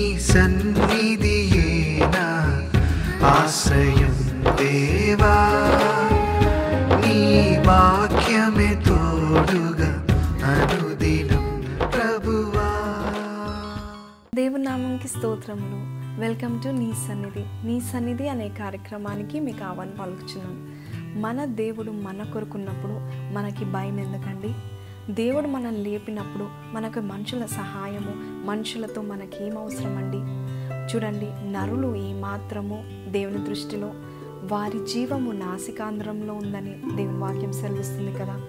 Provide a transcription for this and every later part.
నీ ఆశ్రయం దేవా. నీ వాక్యమే తోడుగా అనుదినం ప్రభువా. దేవుని స్తోత్రములు. వెల్కమ్ టు నీ సన్నిధి. నీ సన్నిధి అనే కార్యక్రమానికి మీకు ఆహ్వానం పలుకుచున్నాను. మన దేవుడు మన కొరకున్నప్పుడు మనకి భయం ఎందుకండి? దేవుడు మనల్ని లేపినప్పుడు మనకు మనుషుల సహాయము మనుషులతో మనకేం అవసరం అండి చూడండి నరులు ఏమాత్రము మాత్రము దేవుని దృష్టిలో వారి జీవము నాసికాంధ్రంలో ఉందని దేవుని వాక్యం సెలవిస్తుంది కదా.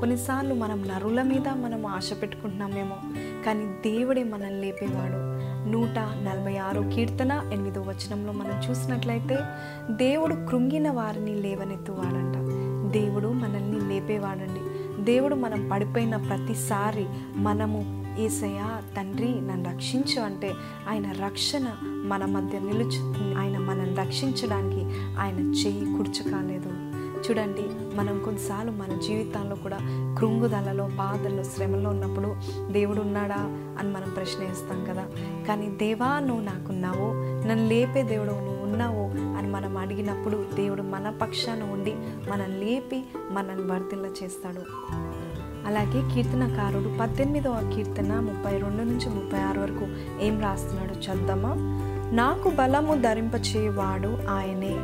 కొన్నిసార్లు మనం నరుల మీద మనం ఆశ పెట్టుకుంటున్నామేమో కానీ దేవుడే మనల్ని లేపేవాడు. నూట నలభై ఆరో కీర్తన ఎనిమిదో వచనంలో మనం చూసినట్లయితే దేవుడు కృంగిన వారిని లేవనెత్తువాడంట. దేవుడు మనల్ని లేపేవాడండి. దేవుడు మనం పడిపోయిన ప్రతిసారి మనము ఏసయ్యా తండ్రి నన్ను రక్షించు అంటే ఆయన రక్షణ మన మధ్య నిలుచుతుంది. ఆయన మనల్ని రక్షించడానికి ఆయన చేయి కుర్చు కాలేదు చూడండి మనం కొన్నిసార్లు మన జీవితాల్లో కూడా కృంగుదలలో బాధల్లో శ్రమలో ఉన్నప్పుడు దేవుడు ఉన్నాడా అని మనం ప్రశ్న వేస్తాం కదా. కానీ దేవా నువ్వు నాకున్నావు నన్ను లేపే దేవుడు నువ్వు ఉన్నావు. మనం అడిగినప్పుడు దేవుడు మన పక్షాన ఉండి మనల్ని లేపి మనల్ని వర్తిల్ల చేస్తాడు. అలాగే కీర్తనకారుడు పద్దెనిమిదవ కీర్తన ముప్పై రెండు నుంచి ముప్పై ఆరు వరకు ఏం రాస్తున్నాడు చద్దామా నాకు బలము ధరింపచేవాడు ఆయనే.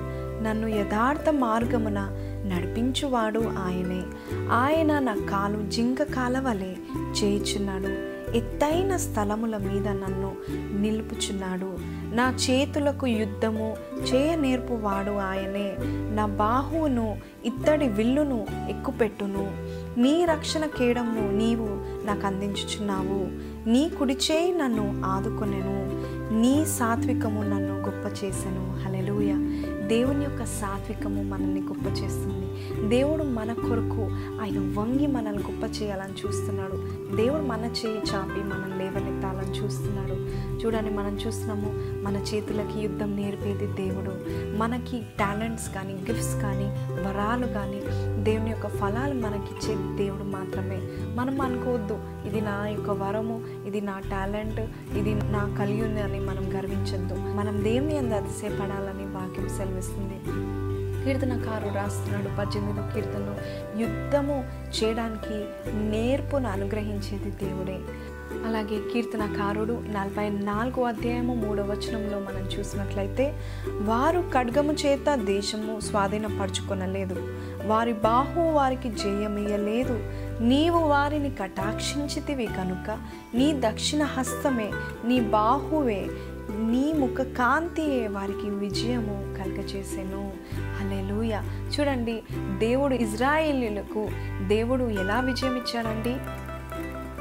నన్ను యథార్థ మార్గమున నడిపించువాడు ఆయనే. ఆయన నా కాలు జింక కాలవలే చేయుచున్నాడు. ఎత్తైన స్థలముల మీద నన్ను నిలుపుచున్నాడు. నా చేతులకు యుద్ధము చేయ నేర్పువాడు ఆయనే. నా బాహువును ఇత్తడి విల్లును ఎక్కుపెట్టును. నీ రక్షణ కేడమును నీవు నాకు అందించుచున్నావు నీ కుడిచేయి నన్ను ఆదుకొనెను. నీ సాత్వికము నన్ను గొప్ప చేశాను హలెలుయ దేవుని యొక్క సాత్వికము మనల్ని గొప్ప చేస్తుంది దేవుడు మన కొరకు ఆయన వంగి మనల్ని గొప్ప చేయాలని చూస్తున్నాడు. దేవుడు మన చేయి చాపి మనల్ని లేవనెత్తాలని చూస్తున్నాడు. చూడండి మనం చూస్తున్నాము మన చేతులకి యుద్ధం నేర్పేది దేవుడు. మనకి టాలెంట్స్ కానీ గిఫ్ట్స్ కానీ వరాలు కానీ దేవుని యొక్క ఫలాలు మనకిచ్చే దేవుడు మాత్రమే. మనం అనుకోవద్దు ఇది నా యొక్క వరము ఇది నా టాలెంట్ ఇది నా కలిగి ఉంది అని మనం గర్వించద్దు. మనం దేవుని అందు అతిశయపడాలని వాక్యం సెలవిస్తుంది. కీర్తనకారుడు రాస్తున్నాడు పద్దెనిమిదో కీర్తనలో. యుద్ధము చేయడానికి నేర్పును అనుగ్రహించేది దేవుడే. అలాగే కీర్తనకారుడు నలభై నాలుగు అధ్యాయము మూడో వచనంలో మనం చూసినట్లయితే వారు ఖడ్గము చేత దేశము స్వాధీనపరచుకొనలేదు. వారి బాహు వారికి జయమియలేదు నీవు వారిని కటాక్షించితివి కనుక నీ దక్షిణ హస్తమే నీ బాహువే నీ ముఖ కాంతియే వారికి విజయము కలగచేసెను. హల్లెలూయ. చూడండి దేవుడు ఇజ్రాయేలీలకు దేవుడు ఎలా విజయం ఇచ్చాడండి?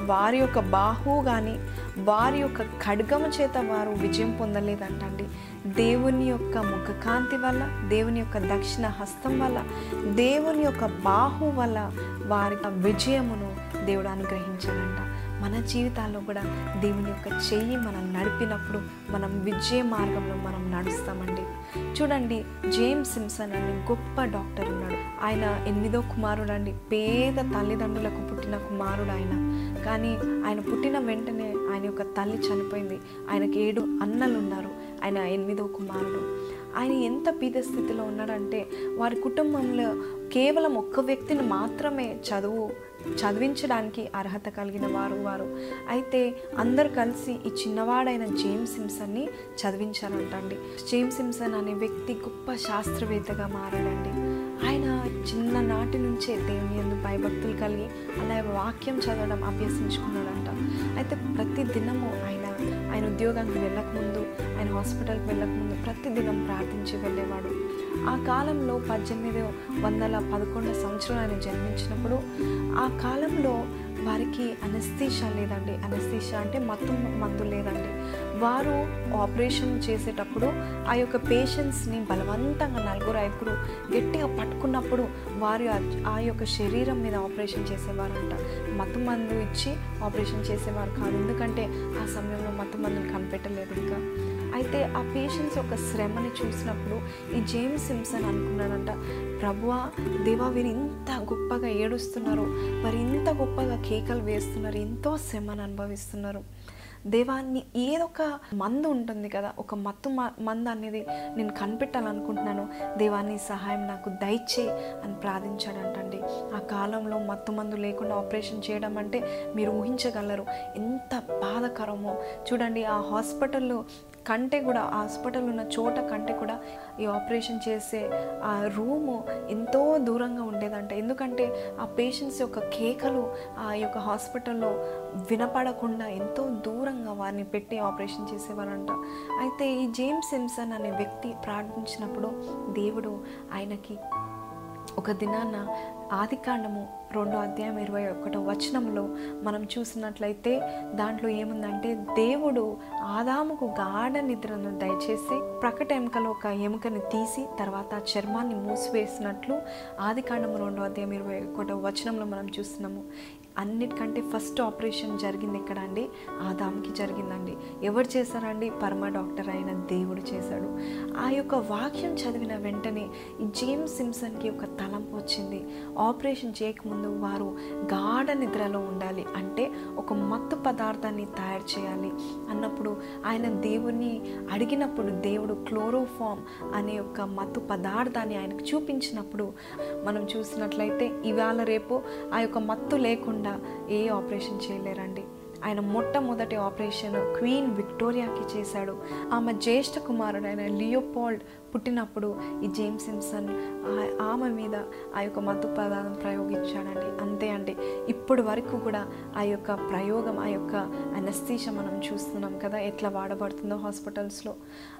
వారి యొక్క బాహు కానీ వారి యొక్క ఖడ్గము చేత వారు విజయం పొందలేదంటండి. దేవుని యొక్క ముఖకాంతి వల్ల దేవుని యొక్క దక్షిణ హస్తం వల్ల దేవుని యొక్క బాహు వల్ల వారి విజయమును దేవుడు అనుగ్రహించాడంట. మన జీవితాల్లో కూడా దేవుని యొక్క చెయ్యి మనం నడిపినప్పుడు మనం విజయ మార్గంలో మనం నడుస్తామండి. చూడండి జేమ్స్ సిమ్సన్ అనే గొప్ప డాక్టర్ ఉన్నాడు. ఆయన ఎనిమిదో కుమారుడు అండి. పేద తల్లిదండ్రులకు పుట్టిన కుమారుడు ఆయన. కానీ ఆయన పుట్టిన వెంటనే ఆయన యొక్క తల్లి చనిపోయింది. ఆయనకి ఏడు అన్నలు ఉన్నారు. ఆయన ఎనిమిదో కుమారుడు. ఆయన ఎంత పీద స్థితిలో ఉన్నాడంటే వారి కుటుంబంలో కేవలం ఒక్క వ్యక్తిని మాత్రమే చదువు చదివించడానికి అర్హత కలిగిన వారు వారు. అయితే అందరు కలిసి ఈ చిన్నవాడైన జేమ్స్ సిమ్సన్ని చదివించారంటండి. జేమ్స్ సిమ్సన్ అనే వ్యక్తి గొప్ప శాస్త్రవేత్తగా మారాడండి. ఆయన చిన్ననాటి నుంచే దేవుని ఎందు భయభక్తులు కలిగి అలా వాక్యం చదవడం అభ్యసించుకున్నాడంట. అయితే ప్రతి దినము ఆయన ఆయన ఉద్యోగానికి వెళ్ళకముందు ఆయన హాస్పిటల్కి వెళ్ళకముందు ప్రతి దినం ప్రార్థించి వెళ్ళేవాడు. ఆ కాలంలో పద్దెనిమిది వందల పదకొండు సంవత్సరం ఆయన జన్మించినప్పుడు ఆ కాలంలో వారికి అనస్థీషా లేదండి. అనస్థీషా అంటే మత్తు మందు లేదండి. వారు ఆపరేషన్ చేసేటప్పుడు ఆ యొక్క పేషెంట్స్ని బలవంతంగా నలుగురు ఐదుగురు గట్టిగా పట్టుకున్నప్పుడు వారు ఆ- ఆ యొక్క శరీరం మీద ఆపరేషన్ చేసేవారంట. మత్తు మందు ఇచ్చి ఆపరేషన్ చేసేవారు కాదు. ఎందుకంటే ఆ సమయంలో మత్తు మందుని కనిపెట్టలేదు ఇంకా. అయితే ఆ పేషెంట్స్ యొక్క శ్రమని చూసినప్పుడు ఈ జేమ్స్ సింప్సన్ అనుకున్నాడంట ప్రభువా దేవా వీరు ఇంత గొప్పగా ఏడుస్తున్నారు. వారు ఇంత గొప్పగా కేకలు వేస్తున్నారు. ఎంతో శ్రమను అనుభవిస్తున్నారు. దేవాన్ని ఏదొక మందు ఉంటుంది కదా ఒక మత్తు మ- మందు అనేది నేను కనిపెట్టాలనుకుంటున్నాను. దేవాన్ని సహాయం నాకు దయచే అని ప్రార్థించాడంటండి. ఆ కాలంలో మత్తు మందు లేకుండా ఆపరేషన్ చేయడం అంటే మీరు ఊహించగలరు. ఎంత బాధకరమో. చూడండి ఆ హాస్పిటల్లో కంటే కూడా హాస్పిటల్ ఉన్న చోట కంటే కూడా ఈ ఆపరేషన్ చేసే ఆ రూము ఎంతో దూరంగా ఉండేదంట. ఎందుకంటే ఆ పేషెంట్స్ యొక్క కేకలు ఆ యొక్క హాస్పిటల్లో వినపడకుండా ఎంతో దూరంగా వారిని పెట్టి ఆపరేషన్ చేసేవారంట. అయితే ఈ జేమ్స్ సిమ్సన్ అనే వ్యక్తి ప్రార్థించినప్పుడు దేవుడు ఆయనకి ఒక దినాన ఆదికాండము రెండో అధ్యాయం ఇరవై ఒకటో వచనంలో మనం చూసినట్లయితే దాంట్లో ఏముందంటే దేవుడు ఆదాముకు గాఢ నిద్రను దయచేసి ప్రకట ఎముకలో ఒక ఎముకని తీసి తర్వాత చర్మాన్ని మూసివేసినట్లు ఆదికాండము రెండో అధ్యాయం ఇరవై ఒకటో వచనంలో మనం చూస్తున్నాము. అన్నిటికంటే ఫస్ట్ ఆపరేషన్ జరిగింది ఎక్కడ అండి ఆదాంకి జరిగిందండి. ఎవరు చేశారండి? పరమ డాక్టర్ అయిన దేవుడు చేశాడు. ఆ యొక్క వాక్యం చదివిన వెంటనే ఈ జేమ్స్ సిమ్సన్కి ఒక తలంపు వచ్చింది. ఆపరేషన్ చేయకముందు వారు గాఢ నిద్రలో ఉండాలి. అంటే ఒక మత్తు పదార్థాన్ని తయారు చేయాలి. అన్నప్పుడు ఆయన దేవుని అడిగినప్పుడు దేవుడు క్లోరోఫామ్ అనే ఒక మత్తు పదార్థాన్ని ఆయనకు చూపించినప్పుడు మనం చూసినట్లయితే ఇవాళ రేపు ఆ యొక్క మత్తు లేకుండా ఏ ఆపరేషన్ చేయలేరండి. ఆయన మొట్టమొదటి ఆపరేషన్ క్వీన్ విక్టోరియాకి చేశాడు. ఆమె జ్యేష్ఠ కుమారుడు ఆయన లియోపాల్డ్ పుట్టినప్పుడు ఈ జేమ్స్ సిమ్సన్ ఆమె మీద ఆ యొక్క మత్తు పదార్థం ప్రయోగించాడండి. అంతే అండి. ఇప్పటి వరకు కూడా ఆ యొక్క ప్రయోగం ఆ యొక్క అనస్థీష మనం చూస్తున్నాం కదా ఎట్లా వాడబడుతుందో హాస్పిటల్స్లో.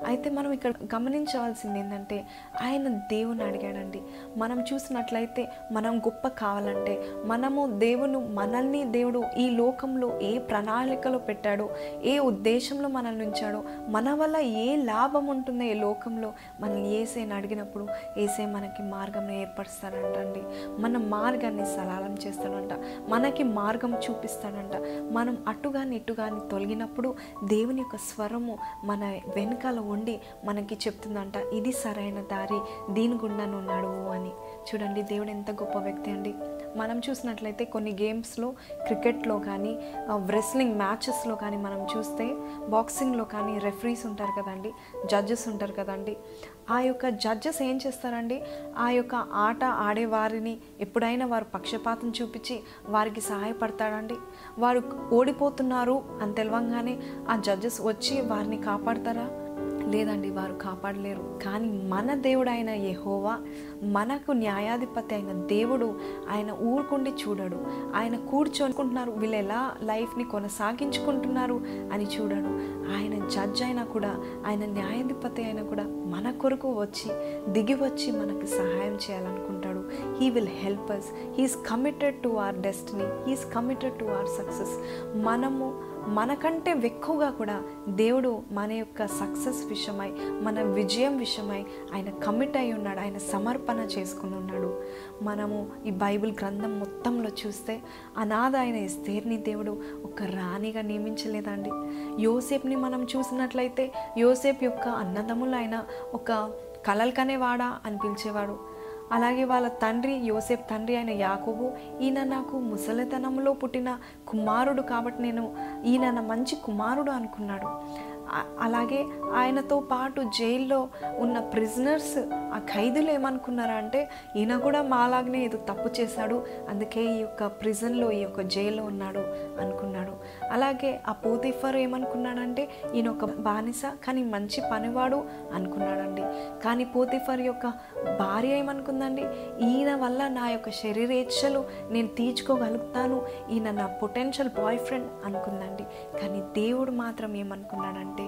అయితే మనం ఇక్కడ గమనించవలసింది ఏంటంటే ఆయన దేవుని అడిగాడండి. మనం చూసినట్లయితే మనం గొప్ప కావాలంటే మనము దేవుడు మనల్ని దేవుడు ఈ లోకంలో ఏ ప్రణాళికలో పెట్టాడో ఏ ఉద్దేశంలో మనల్ని ఉంచాడో మన వల్ల ఏ లాభం ఉంటుందో ఈ లోకంలో మనల్ని ఏసేని అడిగినప్పుడు ఏసే మనకి మార్గం ఏర్పరుస్తాడంటండి. మన మార్గాన్ని సలాలం చేస్తాడంట మనకి మార్గం చూపిస్తాడంట. మనం అటుగాని ఇటుగాని తొలగినప్పుడు దేవుని యొక్క స్వరము మన వెనకాల ఉండి మనకి చెప్తుందంట ఇది సరైన దారి దీని గుండా నువ్వు నడువు అని. చూడండి దేవుడు ఎంత గొప్ప వ్యక్తి అండి. మనం చూసినట్లయితే కొన్ని గేమ్స్లో క్రికెట్లో కానీ రెస్లింగ్ మ్యాచెస్లో కానీ మనం చూస్తే బాక్సింగ్లో కానీ రెఫరీస్ ఉంటారు కదండి జడ్జెస్ ఉంటారు కదండి. ఆ యొక్క జడ్జెస్ ఏం చేస్తారండి? ఆ యొక్క ఆట ఆడే వారిని ఎప్పుడైనా వారు పక్షపాతం చూపించి వారికి సహాయపడతాడండి. వారు ఓడిపోతున్నారు అని తెలవంగానే ఆ జడ్జెస్ వచ్చి వారిని కాపాడతారా? లేదండి వారు కాపాడలేరు. కానీ మన దేవుడు అయిన యెహోవా మనకు న్యాయాధిపతి అయిన దేవుడు ఆయన ఊరుకుండి చూడడు. ఆయన కూర్చోనుకుంటున్నారు వీళ్ళు ఎలా లైఫ్ని కొనసాగించుకుంటున్నారు అని చూడడు. ఆయన జడ్జ్ అయినా కూడా ఆయన న్యాయాధిపతి అయినా కూడా మన కొరకు వచ్చి దిగి వచ్చి మనకు సహాయం చేయాలనుకుంటాడు. He will help us he's committed to our destiny he's committed to our success మనము మనకంటే ఎక్కువగా కూడా దేవుడు మన యొక్క సక్సెస్ విషయమై మన విజయం విషయమై ఆయన కమిట్ అయి ఉన్నాడు ఆయన సమర్పణ చేసుకుని ఉన్నాడు. మనము ఈ బైబిల్ గ్రంథం మొత్తంలో చూస్తే అనాథ అయిన ఎస్తేర్ని దేవుడు ఒక రాణిగా నియమించలేదండి. యోసేప్ని మనం చూసినట్లయితే యోసేప్ యొక్క అన్నదమ్ములు ఆయన ఒక కలల్కనేవాడా అని పిలిచేవాడు అలాగే వాళ్ళ తండ్రి యోసేఫ్ తండ్రి అయిన యాకోబు ఈయన నాకు ముసలితనంలో పుట్టిన కుమారుడు కాబట్టి నేను ఈయన మంచి కుమారుడు అనుకున్నాడు. అలాగే ఆయనతో పాటు జైల్లో ఉన్న ప్రిజనర్స్ ఆ ఖైదులు ఏమనుకున్నారా అంటే ఈయన కూడా మాలాగనే ఏదో తప్పు చేశాడు అందుకే ఈ యొక్క ప్రిజన్లో ఈ యొక్క జైల్లో ఉన్నాడు అనుకున్నాడు. అలాగే ఆ పోతిఫర్ ఏమనుకున్నాడంటే ఈయన ఒక బానిస కానీ మంచి పనివాడు అనుకున్నాడండి. కానీ పోతిఫర్ యొక్క భార్య ఏమనుకుందండి ఈయన వల్ల నా యొక్క శరీరేచ్ఛలు నేను తీర్చుకోగలుగుతాను ఈయన నా పొటెన్షియల్ బాయ్ ఫ్రెండ్ అనుకుందండి. కానీ దేవుడు మాత్రం ఏమనుకున్నాడంటే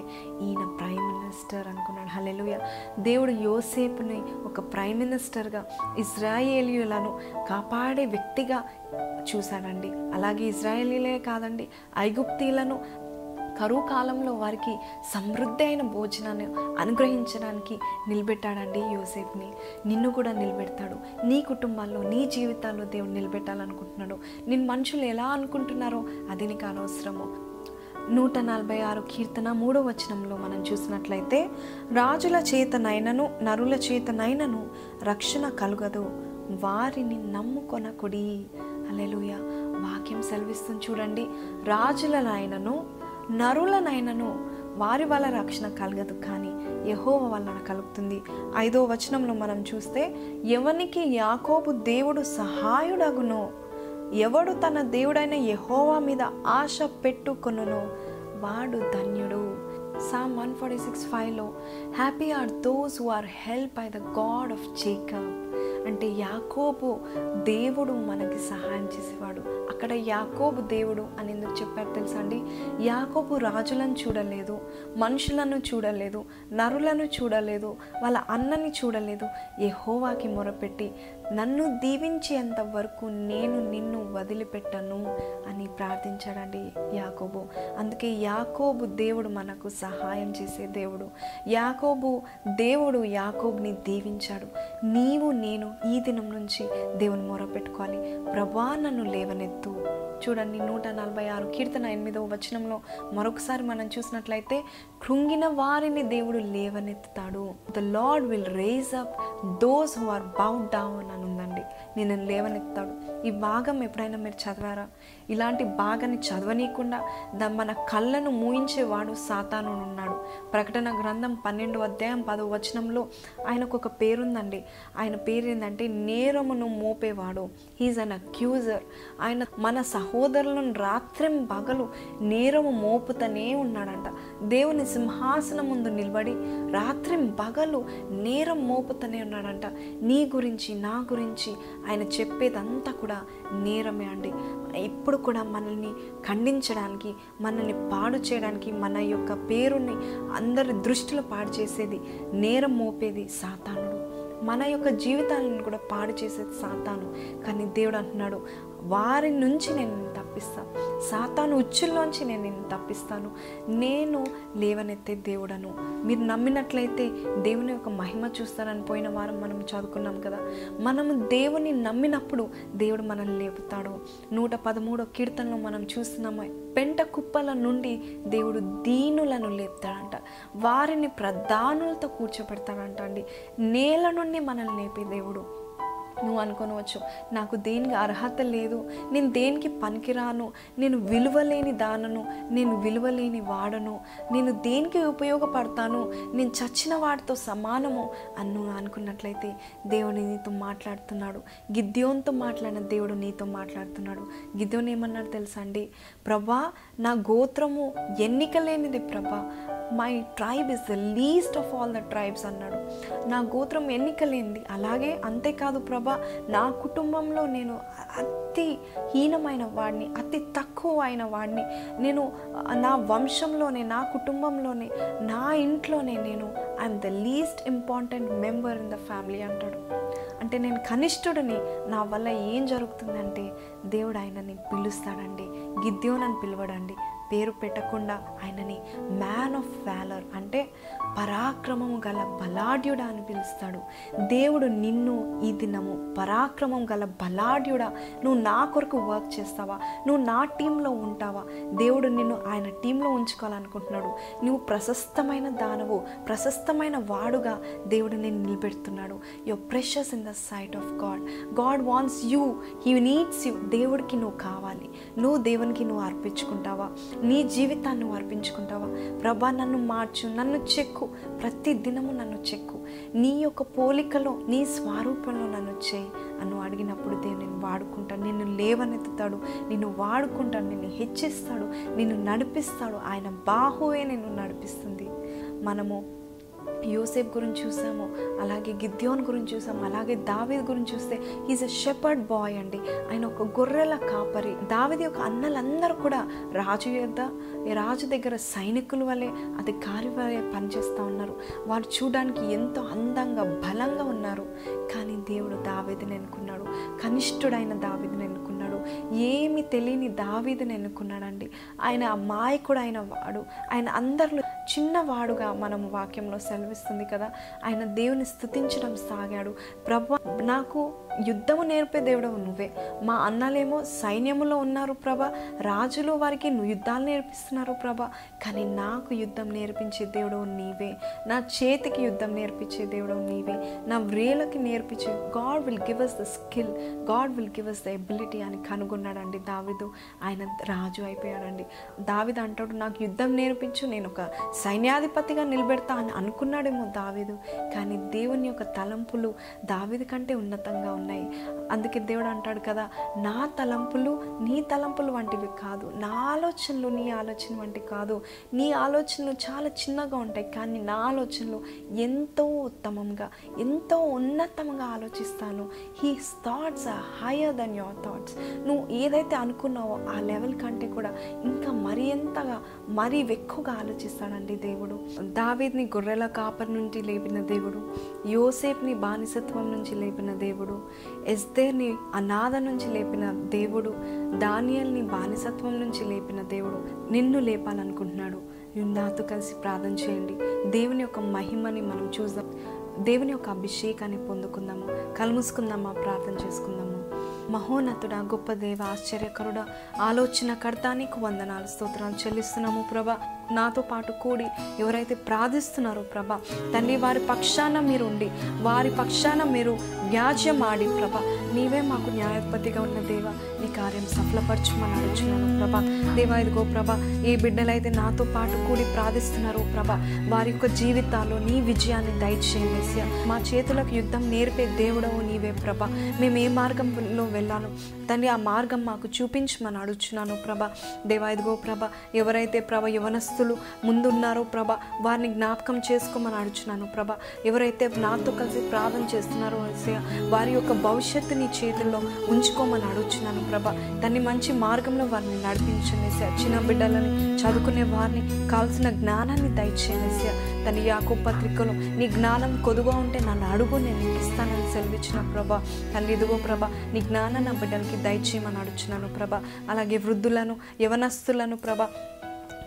ఈయన ప్రైమ్ మినిస్టర్ అనుకున్నాడు. హలెలుయ దేవుడు యోసేపుని ఒక ప్రైమ్ మినిస్టర్గా ఇజ్రాయేలీలను కాపాడే వ్యక్తిగా చూశాడండి. అలాగే ఇజ్రాయేలీలే కాదండి ఐగుప్తీలను కరువు కాలంలో వారికి సమృద్ధి అయిన భోజనాన్ని అనుగ్రహించడానికి నిలబెట్టాడండి యూసేఫ్ని నిన్ను కూడా నిలబెడతాడు. నీ కుటుంబాల్లో నీ జీవితాల్లో దేవుడు నిలబెట్టాలనుకుంటున్నాడు. నేను మనుషులు ఎలా అనుకుంటున్నారో అది నీకు అనవసరము. నూట నలభై ఆరు కీర్తన మూడో వచనంలో మనం చూసినట్లయితే రాజుల చేతనైనను నరుల చేతనైనను రక్షణ కలుగదు. వారిని నమ్ముకొనకుడి. అలెలుయా వాక్యం సెలవిస్తుంది చూడండి. రాజులనైనను నరులనైనను వారి వల్ల రక్షణ కలగదు కానీ యహోవ వలన కలుగుతుంది. ఐదో వచనంలో మనం చూస్తే ఎవనికి యాకోబు దేవుడు సహాయుడగునో ఎవడు తన దేవుడైన యహోవా మీద ఆశ పెట్టుకొనునో వాడు ధన్యుడు. సామ్ వన్ ఫార్టీ సిక్స్ ఫైవ్లో happy are those who are help by the God of Jacob అంటే యాకోబు దేవుడు మనకి సహాయం చేసేవాడు. అక్కడ యాకోబు దేవుడు అని ఎందుకు చెప్పారు తెలుసా అండి? యాకోబు రాజులను చూడలేదు మనుషులను చూడలేదు నరులను చూడలేదు వాళ్ళ అన్నని చూడలేదు. ఎహోవాకి మొరపెట్టి నన్ను దీవించేంత వరకు నేను నిన్ను వదిలిపెట్టను అని ప్రార్థించాడండి యాకోబు. అందుకే యాకోబు దేవుడు మనకు సహాయం చేసే దేవుడు. యాకోబు దేవుడు యాకోబుని దీవించాడు. నీవు నేను ఈ దినం నుంచి దేవుని మొరపెట్టుకోవాలి ప్రభా నన్ను లేవనెత్తు. చూడండి నూట నలభై ఆరు కీర్తన ఎనిమిదవ వచనంలో మరొకసారి మనం చూసినట్లయితే కృంగిన వారిని దేవుడు లేవనెత్తుతాడు. The Lord will raise up those who are bowed down అని ఉందండి. నేను లేవనెత్తాడు ఈ భాగం ఎప్పుడైనా మీరు చదివారా? ఇలాంటి బాగాని చదవనీయకుండా దా మన కళ్ళను మూయించేవాడు సాతాను ఉన్నాడు. ప్రకటన గ్రంథం పన్నెండు అధ్యాయం పదో వచనంలో ఆయనకు ఒక పేరుందండి. ఆయన పేరు ఏంటంటే నేరమును మోపేవాడు. హీజ్ అన్ అక్యూజర్ ఆయన మన సహోదరులను రాత్రిం పగలు నేరము మోపుతూనే ఉన్నాడంట. దేవుని సింహాసనం ముందు నిలబడి రాత్రిం పగలు నేరం మోపుతూనే ఉన్నాడంట. నీ గురించి నా గురించి ఆయన చెప్పేదంతా కూడా నేరమే అండి. ఇప్పుడు కూడా మనల్ని ఖండించడానికి మనల్ని పాడు చేయడానికి మన యొక్క పేరుని అందరి దృష్టిలో పాడు చేసేది నేరం మోపేది సాతానుడు. మన యొక్క జీవితాలను కూడా పాడు చేసేది సాతాను. కానీ దేవుడు అంటున్నాడు వారి నుంచి నేను నిన్ను తప్పిస్తాను సాతాను ఉచ్చుల్లోంచి నేను నిన్ను తప్పిస్తాను. నేను లేవనెత్తే దేవుడను. మీరు నమ్మినట్లయితే దేవుని యొక్క మహిమ చూస్తారని పోయిన వారం మనం చదువుకున్నాం కదా. మనము దేవుని నమ్మినప్పుడు దేవుడు మనల్ని లేపుతాడు. నూట పదమూడో కీర్తనలో మనం చూస్తున్నాము పెంట కుప్పల నుండి దేవుడు దీనులను లేపుతాడంట. వారిని ప్రధానులతో కూర్చోపెడతాడంట అండి. నేల నుండి మనల్ని లేపే దేవుడు. నువ్వు అనుకోనవచ్చు. నాకు దేనికి అర్హత లేదు. నేను దేనికి పనికిరాను. నేను విలువలేని దానను నేను విలువలేని వాడను. నేను దేనికి ఉపయోగపడతాను? నేను చచ్చిన వాడితో సమానము అని నువ్వు అనుకున్నట్లయితే దేవుడు నీతో మాట్లాడుతున్నాడు. గిద్యోన్తో మాట్లాడిన దేవుడు నీతో మాట్లాడుతున్నాడు. గిద్యోన్ ఏమన్నాడు తెలుసా అండి? ప్రభా నా గోత్రము ఎన్నిక లేనిది ప్రభా. My tribe is the least of all the tribes అన్నాడు. నా గోత్రం ఎన్నికలేనిది అలాగే అంతేకాదు ప్రభా నా కుటుంబంలో నేను అతి హీనమైన వాడిని అతి తక్కువ అయిన వాడిని. నేను నా వంశంలోనే నా కుటుంబంలోనే నా ఇంట్లోనే నేను I'm the least important member in the family అంటాడు. అంటే నేను కనిష్ఠుడిని. నా వల్ల ఏం జరుగుతుందంటే దేవుడు ఆయనని పిలుస్తాడండి. గిద్యోనని పిలవడండి. పేరు పెట్టకుండా ఆయనని మ్యాన్ ఆఫ్ వ్యాలర్ అంటే పరాక్రమము గల బలాఢ్యుడా అని పిలుస్తాడు. దేవుడు నిన్ను ఈ దినము పరాక్రమం గల బలాఢ్యుడా నువ్వు నా కొరకు వర్క్ చేస్తావా? నువ్వు నా టీంలో ఉంటావా? దేవుడు నిన్ను ఆయన టీంలో ఉంచుకోవాలనుకుంటున్నాడు. నువ్వు ప్రశస్తమైన దానవు ప్రశస్తమైన వాడుగా దేవుడు నేను నిలబెడుతున్నాడు. Your precious in the sight of God God wants you he needs you దేవుడికి నువ్వు కావాలి. నువ్వు దేవునికి నువ్వు అర్పించుకుంటావా? నీ జీవితాన్ని అర్పించుకుంటావా? ప్రభా నన్ను మార్చు నన్ను చెక్కు. ప్రతి దినము నన్ను చెక్కు. నీ యొక్క పోలికలో నీ స్వరూపంలో నన్ను చేయి. అను అడిగినప్పుడు దేవుడు నేను వాడుకుంటాను నిన్ను లేవనెత్తుతాడు నిన్ను వాడుకుంటాడు నిన్ను హెచ్చిస్తాడు నిన్ను నడిపిస్తాడు. ఆయన బాహువే నిన్ను నడిపిస్తుంది. మనము యోసేఫ్ గురించి చూసాము అలాగే గిద్యోన్ గురించి చూసాము అలాగే దావేది గురించి చూస్తే ఈజ్ ఎ షెపర్డ్ బాయ్ అండి. ఆయన ఒక గొర్రెల కాపరి. దావేది యొక్క అన్నలందరూ కూడా రాజు యొద్ద రాజు దగ్గర సైనికుల వలె అధికారి వలె పనిచేస్తూ ఉన్నారు. వారు చూడడానికి ఎంతో అందంగా బలంగా ఉన్నారు. కానీ దేవుడు దావేదిని అనుకున్నాడు కనిష్ఠుడైన దావేది ఏమి తెలియని దావీదుని ఎన్నుకున్నాడండి. ఆయన అమాయకుడు అయిన వాడు. ఆయన అందరిలో చిన్నవాడుగా మనం వాక్యంలో సెలవిస్తుంది కదా. ఆయన దేవుని స్థుతించడం సాగాడు. ప్రభా నాకు యుద్ధము నేర్పే దేవుడవు నువ్వే. మా అన్నలేమో సైన్యములో ఉన్నారు ప్రభ. రాజులు వారికి నువ్వు యుద్ధాలు నేర్పిస్తున్నారు ప్రభ. కానీ నాకు యుద్ధం నేర్పించే దేవుడవు నీవే. నా చేతికి యుద్ధం నేర్పించే దేవుడవు నీవే. నా వ్రేలకి నేర్పించే God will give us the skill God will give us the ability అని కనుగొన్నాడండి దావిదు. ఆయన రాజు అయిపోయాడండి. దావిదు అంటాడు నాకు యుద్ధం నేర్పించు నేను ఒక సైన్యాధిపతిగా నిలబెడతా అని అనుకున్నాడేమో దావిదు. కానీ దేవుని యొక్క తలంపులు దావిది కంటే ఉన్నతంగా ఉన్నాయి అందుకే దేవుడు అంటాడు కదా నా తలంపులు నీ తలంపులు వంటివి కాదు. నా ఆలోచనలు నీ ఆలోచన వంటివి కాదు. నీ ఆలోచనలు చాలా చిన్నగా ఉంటాయి కానీ నా ఆలోచనలు ఎంతో ఉత్తమంగా ఎంతో ఉన్నతంగా ఆలోచిస్తాను. He thoughts are higher than your thoughts నువ్వు ఏదైతే అనుకున్నావో ఆ లెవెల్ కంటే కూడా ఇంకా మరి ఎంతగా మరీ ఎక్కువగా ఆలోచిస్తాడండి దేవుడు. దావీద్ని గొర్రెల కాపర్ నుండి లేపిన దేవుడు యోసేఫ్ని బానిసత్వం నుంచి లేపిన దేవుడు ఎస్తేర్ని అనాథ నుంచి లేపిన దేవుడు దానియల్ని బానిసత్వం నుంచి లేపిన దేవుడు నిన్ను లేపాలనుకుంటున్నాడు. నువ్వు నాతో కలిసి ప్రార్థన చేయండి. దేవుని యొక్క మహిమని మనం చూద్దాం. దేవుని యొక్క అభిషేకాన్ని పొందుకుందాము. కలుముసుకుందామా ప్రార్థన చేసుకుందాము. మహోన్నతుడ గొప్ప దేవ ఆశ్చర్యకరుడ ఆలోచన కర్తానికి వందనాలు స్తోత్రాలు చెల్లిస్తున్నాము ప్రభా. నాతో పాటు కూడి ఎవరైతే ప్రార్థిస్తున్నారో ప్రభ తండ్రి వారి పక్షాన మీరు ఉండి వారి పక్షాన మీరు వ్యాజ్యం ఆడి ప్రభ నీవే మాకు న్యాయాధిపతిగా ఉన్న దేవ నీ కార్యం సఫలపరచమని అడుగుతున్నాను ప్రభా. దేవా ఇదిగో ప్రభ ఏ బిడ్డలైతే నాతో పాటు కూడి ప్రార్థిస్తున్నారో ప్రభ వారి యొక్క జీవితాల్లో నీ విజయాన్ని దయచేయండి మా చేతులకు యుద్ధం నేర్పే దేవుడవు నీవే ప్రభ. మేము ఏ మార్గంలో వెళ్ళాను తండ్రి ఆ మార్గం మాకు చూపించమని అడుగుతున్నాను ప్రభ. దేవా ఇదిగో ప్రభ ఎవరైతే ప్రభ యవనస్తులు ముందున్నారో ప్రభ వారిని జ్ఞాపకం చేసుకోమని అడుచున్నాను ప్రభ ఎవరైతే నాతో కలిసి ప్రార్థన చేస్తున్నారో వారి యొక్క భవిష్యత్తు నీ చేతుల్లో ఉంచుకోమని అడుగుచున్నాను ప్రభ దాన్ని మంచి మార్గంలో వారిని నడిపించండి యేసయ్య. చిన్న బిడ్డలని చదువుకునే వారిని కావాల్సిన జ్ఞానాన్ని దయచేయండి యేసయ్య. తన యాకో పత్రికలో నీ జ్ఞానం కొదుగా ఉంటే నన్ను అడుగు నేను నీకు ఇస్తానని సెలవిచ్చిన ప్రభ తల్లి ఇదిగో ప్రభ నీ జ్ఞానం నా బిడ్డలకి దయచేయమని అడుగుచున్నాను ప్రభ అలాగే వృద్ధులను యవనస్తులను ప్రభ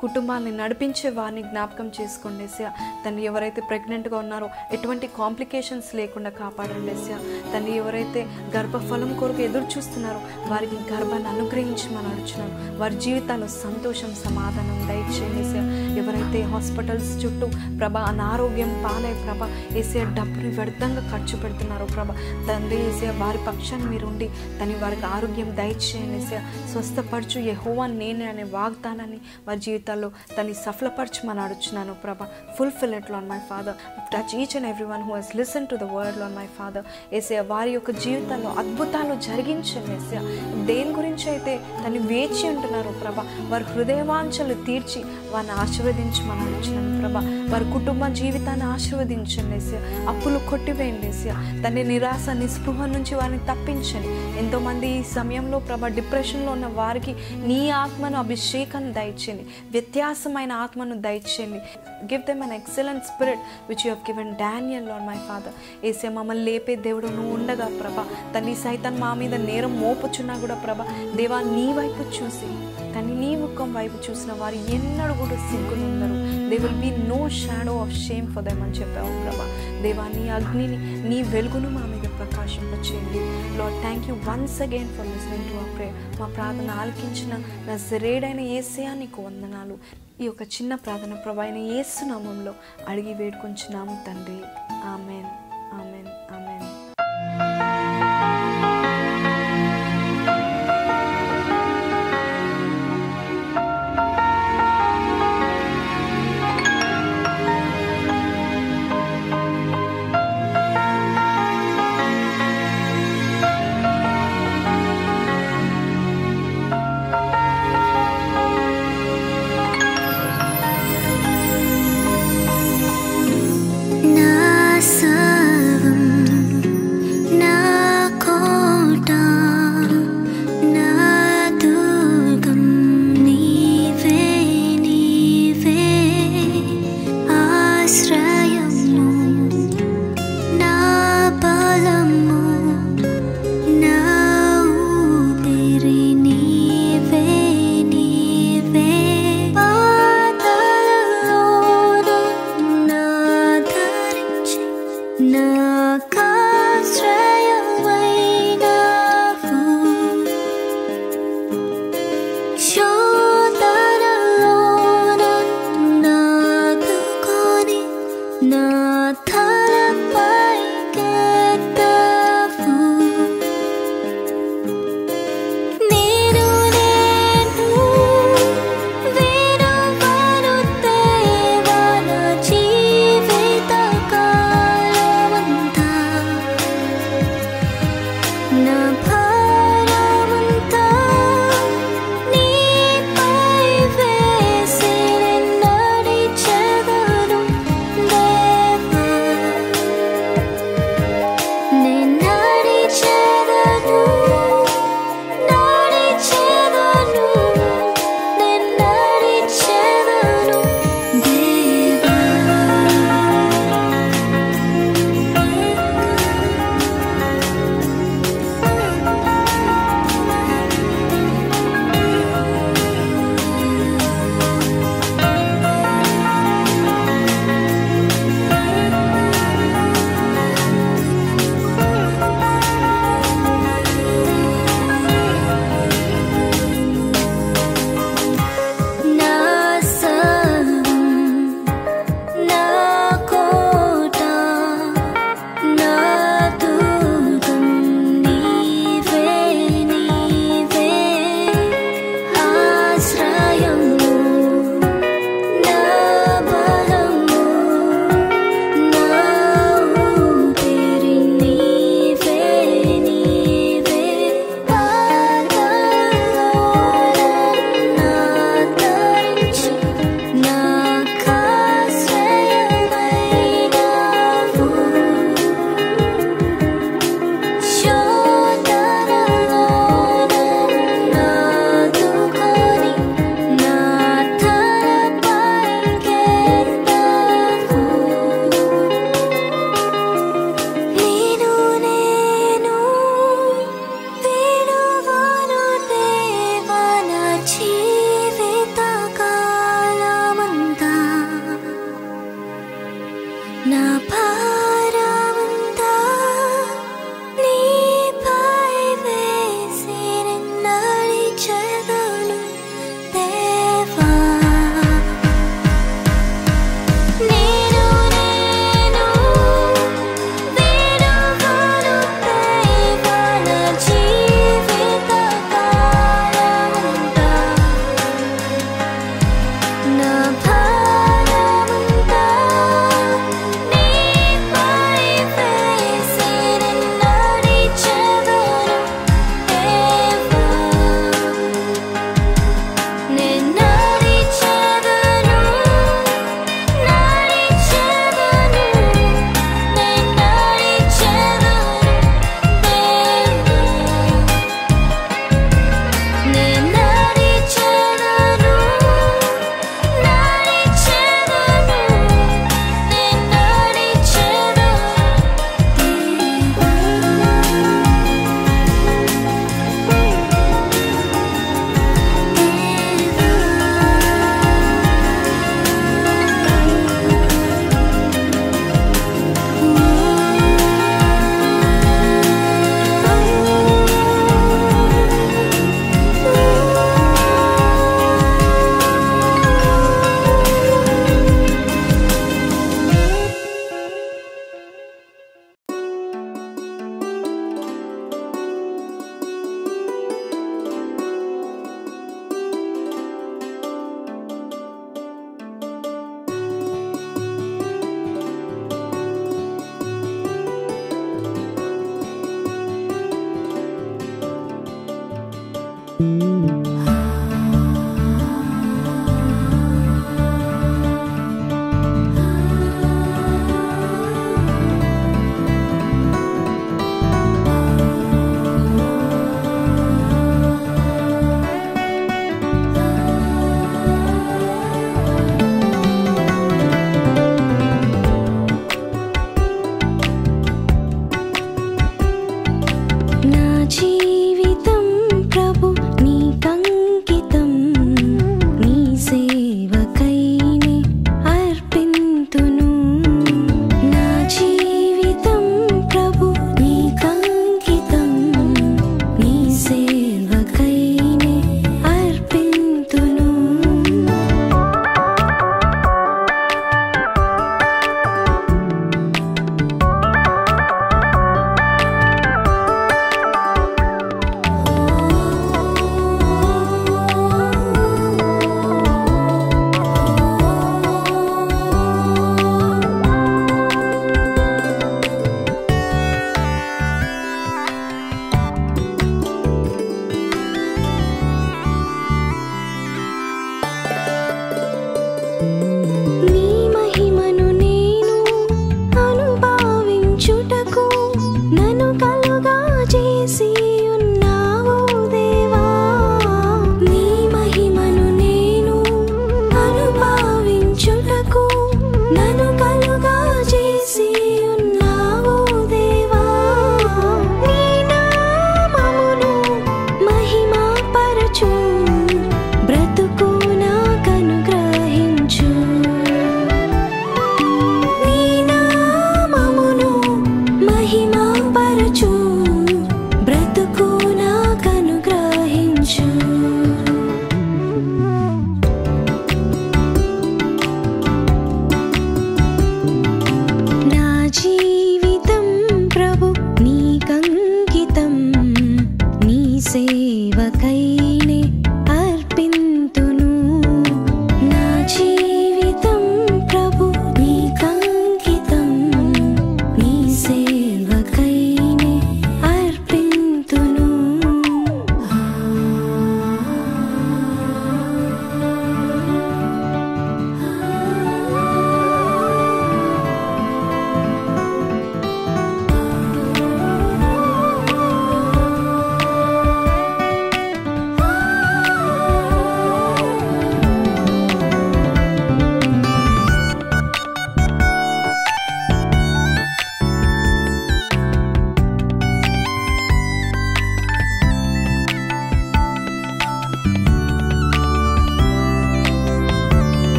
కుటుంబాన్ని నడిపించే వారిని జ్ఞాపకం చేసుకోండి ఎస్యా తను ఎవరైతే ప్రెగ్నెంట్గా ఉన్నారో ఎటువంటి కాంప్లికేషన్స్ లేకుండా కాపాడండి ఎస్యా తను ఎవరైతే గర్భఫలం కొరకు ఎదురు చూస్తున్నారో వారికి గర్భాన్ని అనుగ్రహించమని అడుచున్నాను. వారి జీవితాల్లో సంతోషం సమాధానం దయచేయండి ఎస్యా ఎవరైతే హాస్పిటల్స్ చుట్టూ ప్రభ అనారోగ్యం పాలై ప్రభ ఏసే డబ్బుని వ్యర్థంగా ఖర్చు పెడుతున్నారో ప్రభ. తండ్రి ఏసే వారి పక్షాన్ని మీరు ఉండి తని వారికి ఆరోగ్యం దయచేయండి ఏసే స్వస్థపరచు ఎహోవా నేనే అనే వాగ్దానాన్ని వారి జీవితాల్లో తని సఫలపరచమని అడుచున్నాను ప్రభ. Fulfil it lord my father touch each and every one who has listen to the word on my father ఏసే వారి యొక్క జీవితాల్లో అద్భుతాలు జరిగించండి ఏసే దేని గురించి అయితే తను వేచి ఉంటున్నారో ప్రభ వారి హృదయవాంఛలు తీర్చి వారిని ఆశీర్వదించమని అడుచున్నాను ప్రభా. వారి కుటుంబ జీవితాన్ని ఆశీర్వదించండి ఏసే అప్పులు కొట్టివేయండి ఏసే తన నిరాశ నిస్పృహ నుంచి వారిని తప్పించండి. ఎంతోమంది ఈ సమయంలో ప్రభ డిప్రెషన్లో ఉన్న వారికి నీ ఆత్మను అభిషేకాన్ని దయచేయండి. వ్యత్యాసమైన ఆత్మను దయచేయండి. Give them an excellent spirit which you have given Daniel on my father ఏసే మమ్మల్ని లేపే దేవుడు నువ్వు ఉండగా ప్రభా. తన్ని సైతం మా మీద నేరం మోపుచున్నా కూడా ప్రభా. దేవా నీ వైపు చూసి కానీ నీ ముఖం వైపు చూసిన వారు ఎన్నడూ కూడా సిగ్గునుందరు they will be no shadow of shame for them అని చెప్పావు ప్రభా. దేవా నీ అగ్నిని నీ వెలుగును మా మీద ప్రకాశింపచేయండి. Lord thank you once again for listening to our prayer మా ప్రార్థన ఆలకించిన నా జరేడైన ఏసయా నీకు వందనాలు. ఈ యొక్క చిన్న ప్రార్థన ప్రభాయిన ఏసు నామంలో అడిగి వేడుకొంచున్నాము తండ్రి. ఆమెన్ ఆమెన్ ఆమెన్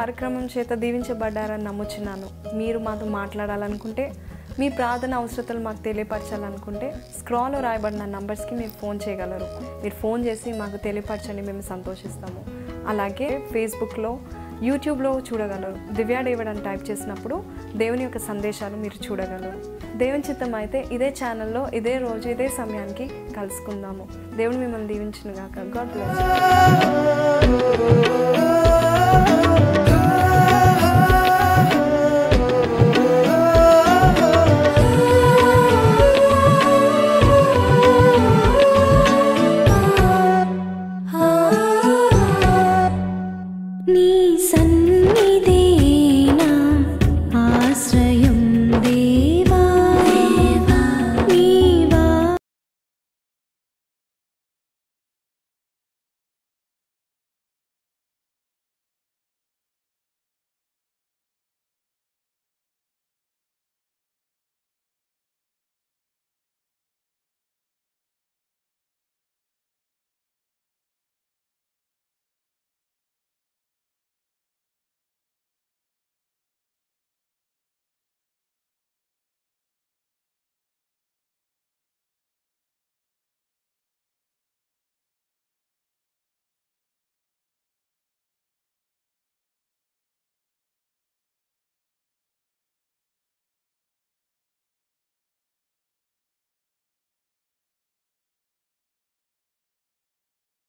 కార్యక్రమం చేత దీవించబడ్డారని నమ్ముచున్నాను. మీరు మాతో మాట్లాడాలనుకుంటే మీ ప్రార్థన అవసరతలు మాకు తెలియపరచాలనుకుంటే స్క్రాల్లో రాయబడిన నంబర్స్కి మీరు ఫోన్ చేయగలరు. మీరు ఫోన్ చేసి మాకు తెలియపరచండి మేము సంతోషిస్తాము. అలాగే ఫేస్బుక్లో యూట్యూబ్లో చూడగలరు. దివ్యా డేవిడ్ అని టైప్ చేసినప్పుడు దేవుని యొక్క సందేశాలు మీరు చూడగలరు. దేవుని చిత్తం అయితే ఇదే ఛానల్లో ఇదే రోజు ఇదే సమయానికి కలుసుకుందాము. దేవుని మిమ్మల్ని దీవించిన గాక గాడ్ బ్లెస్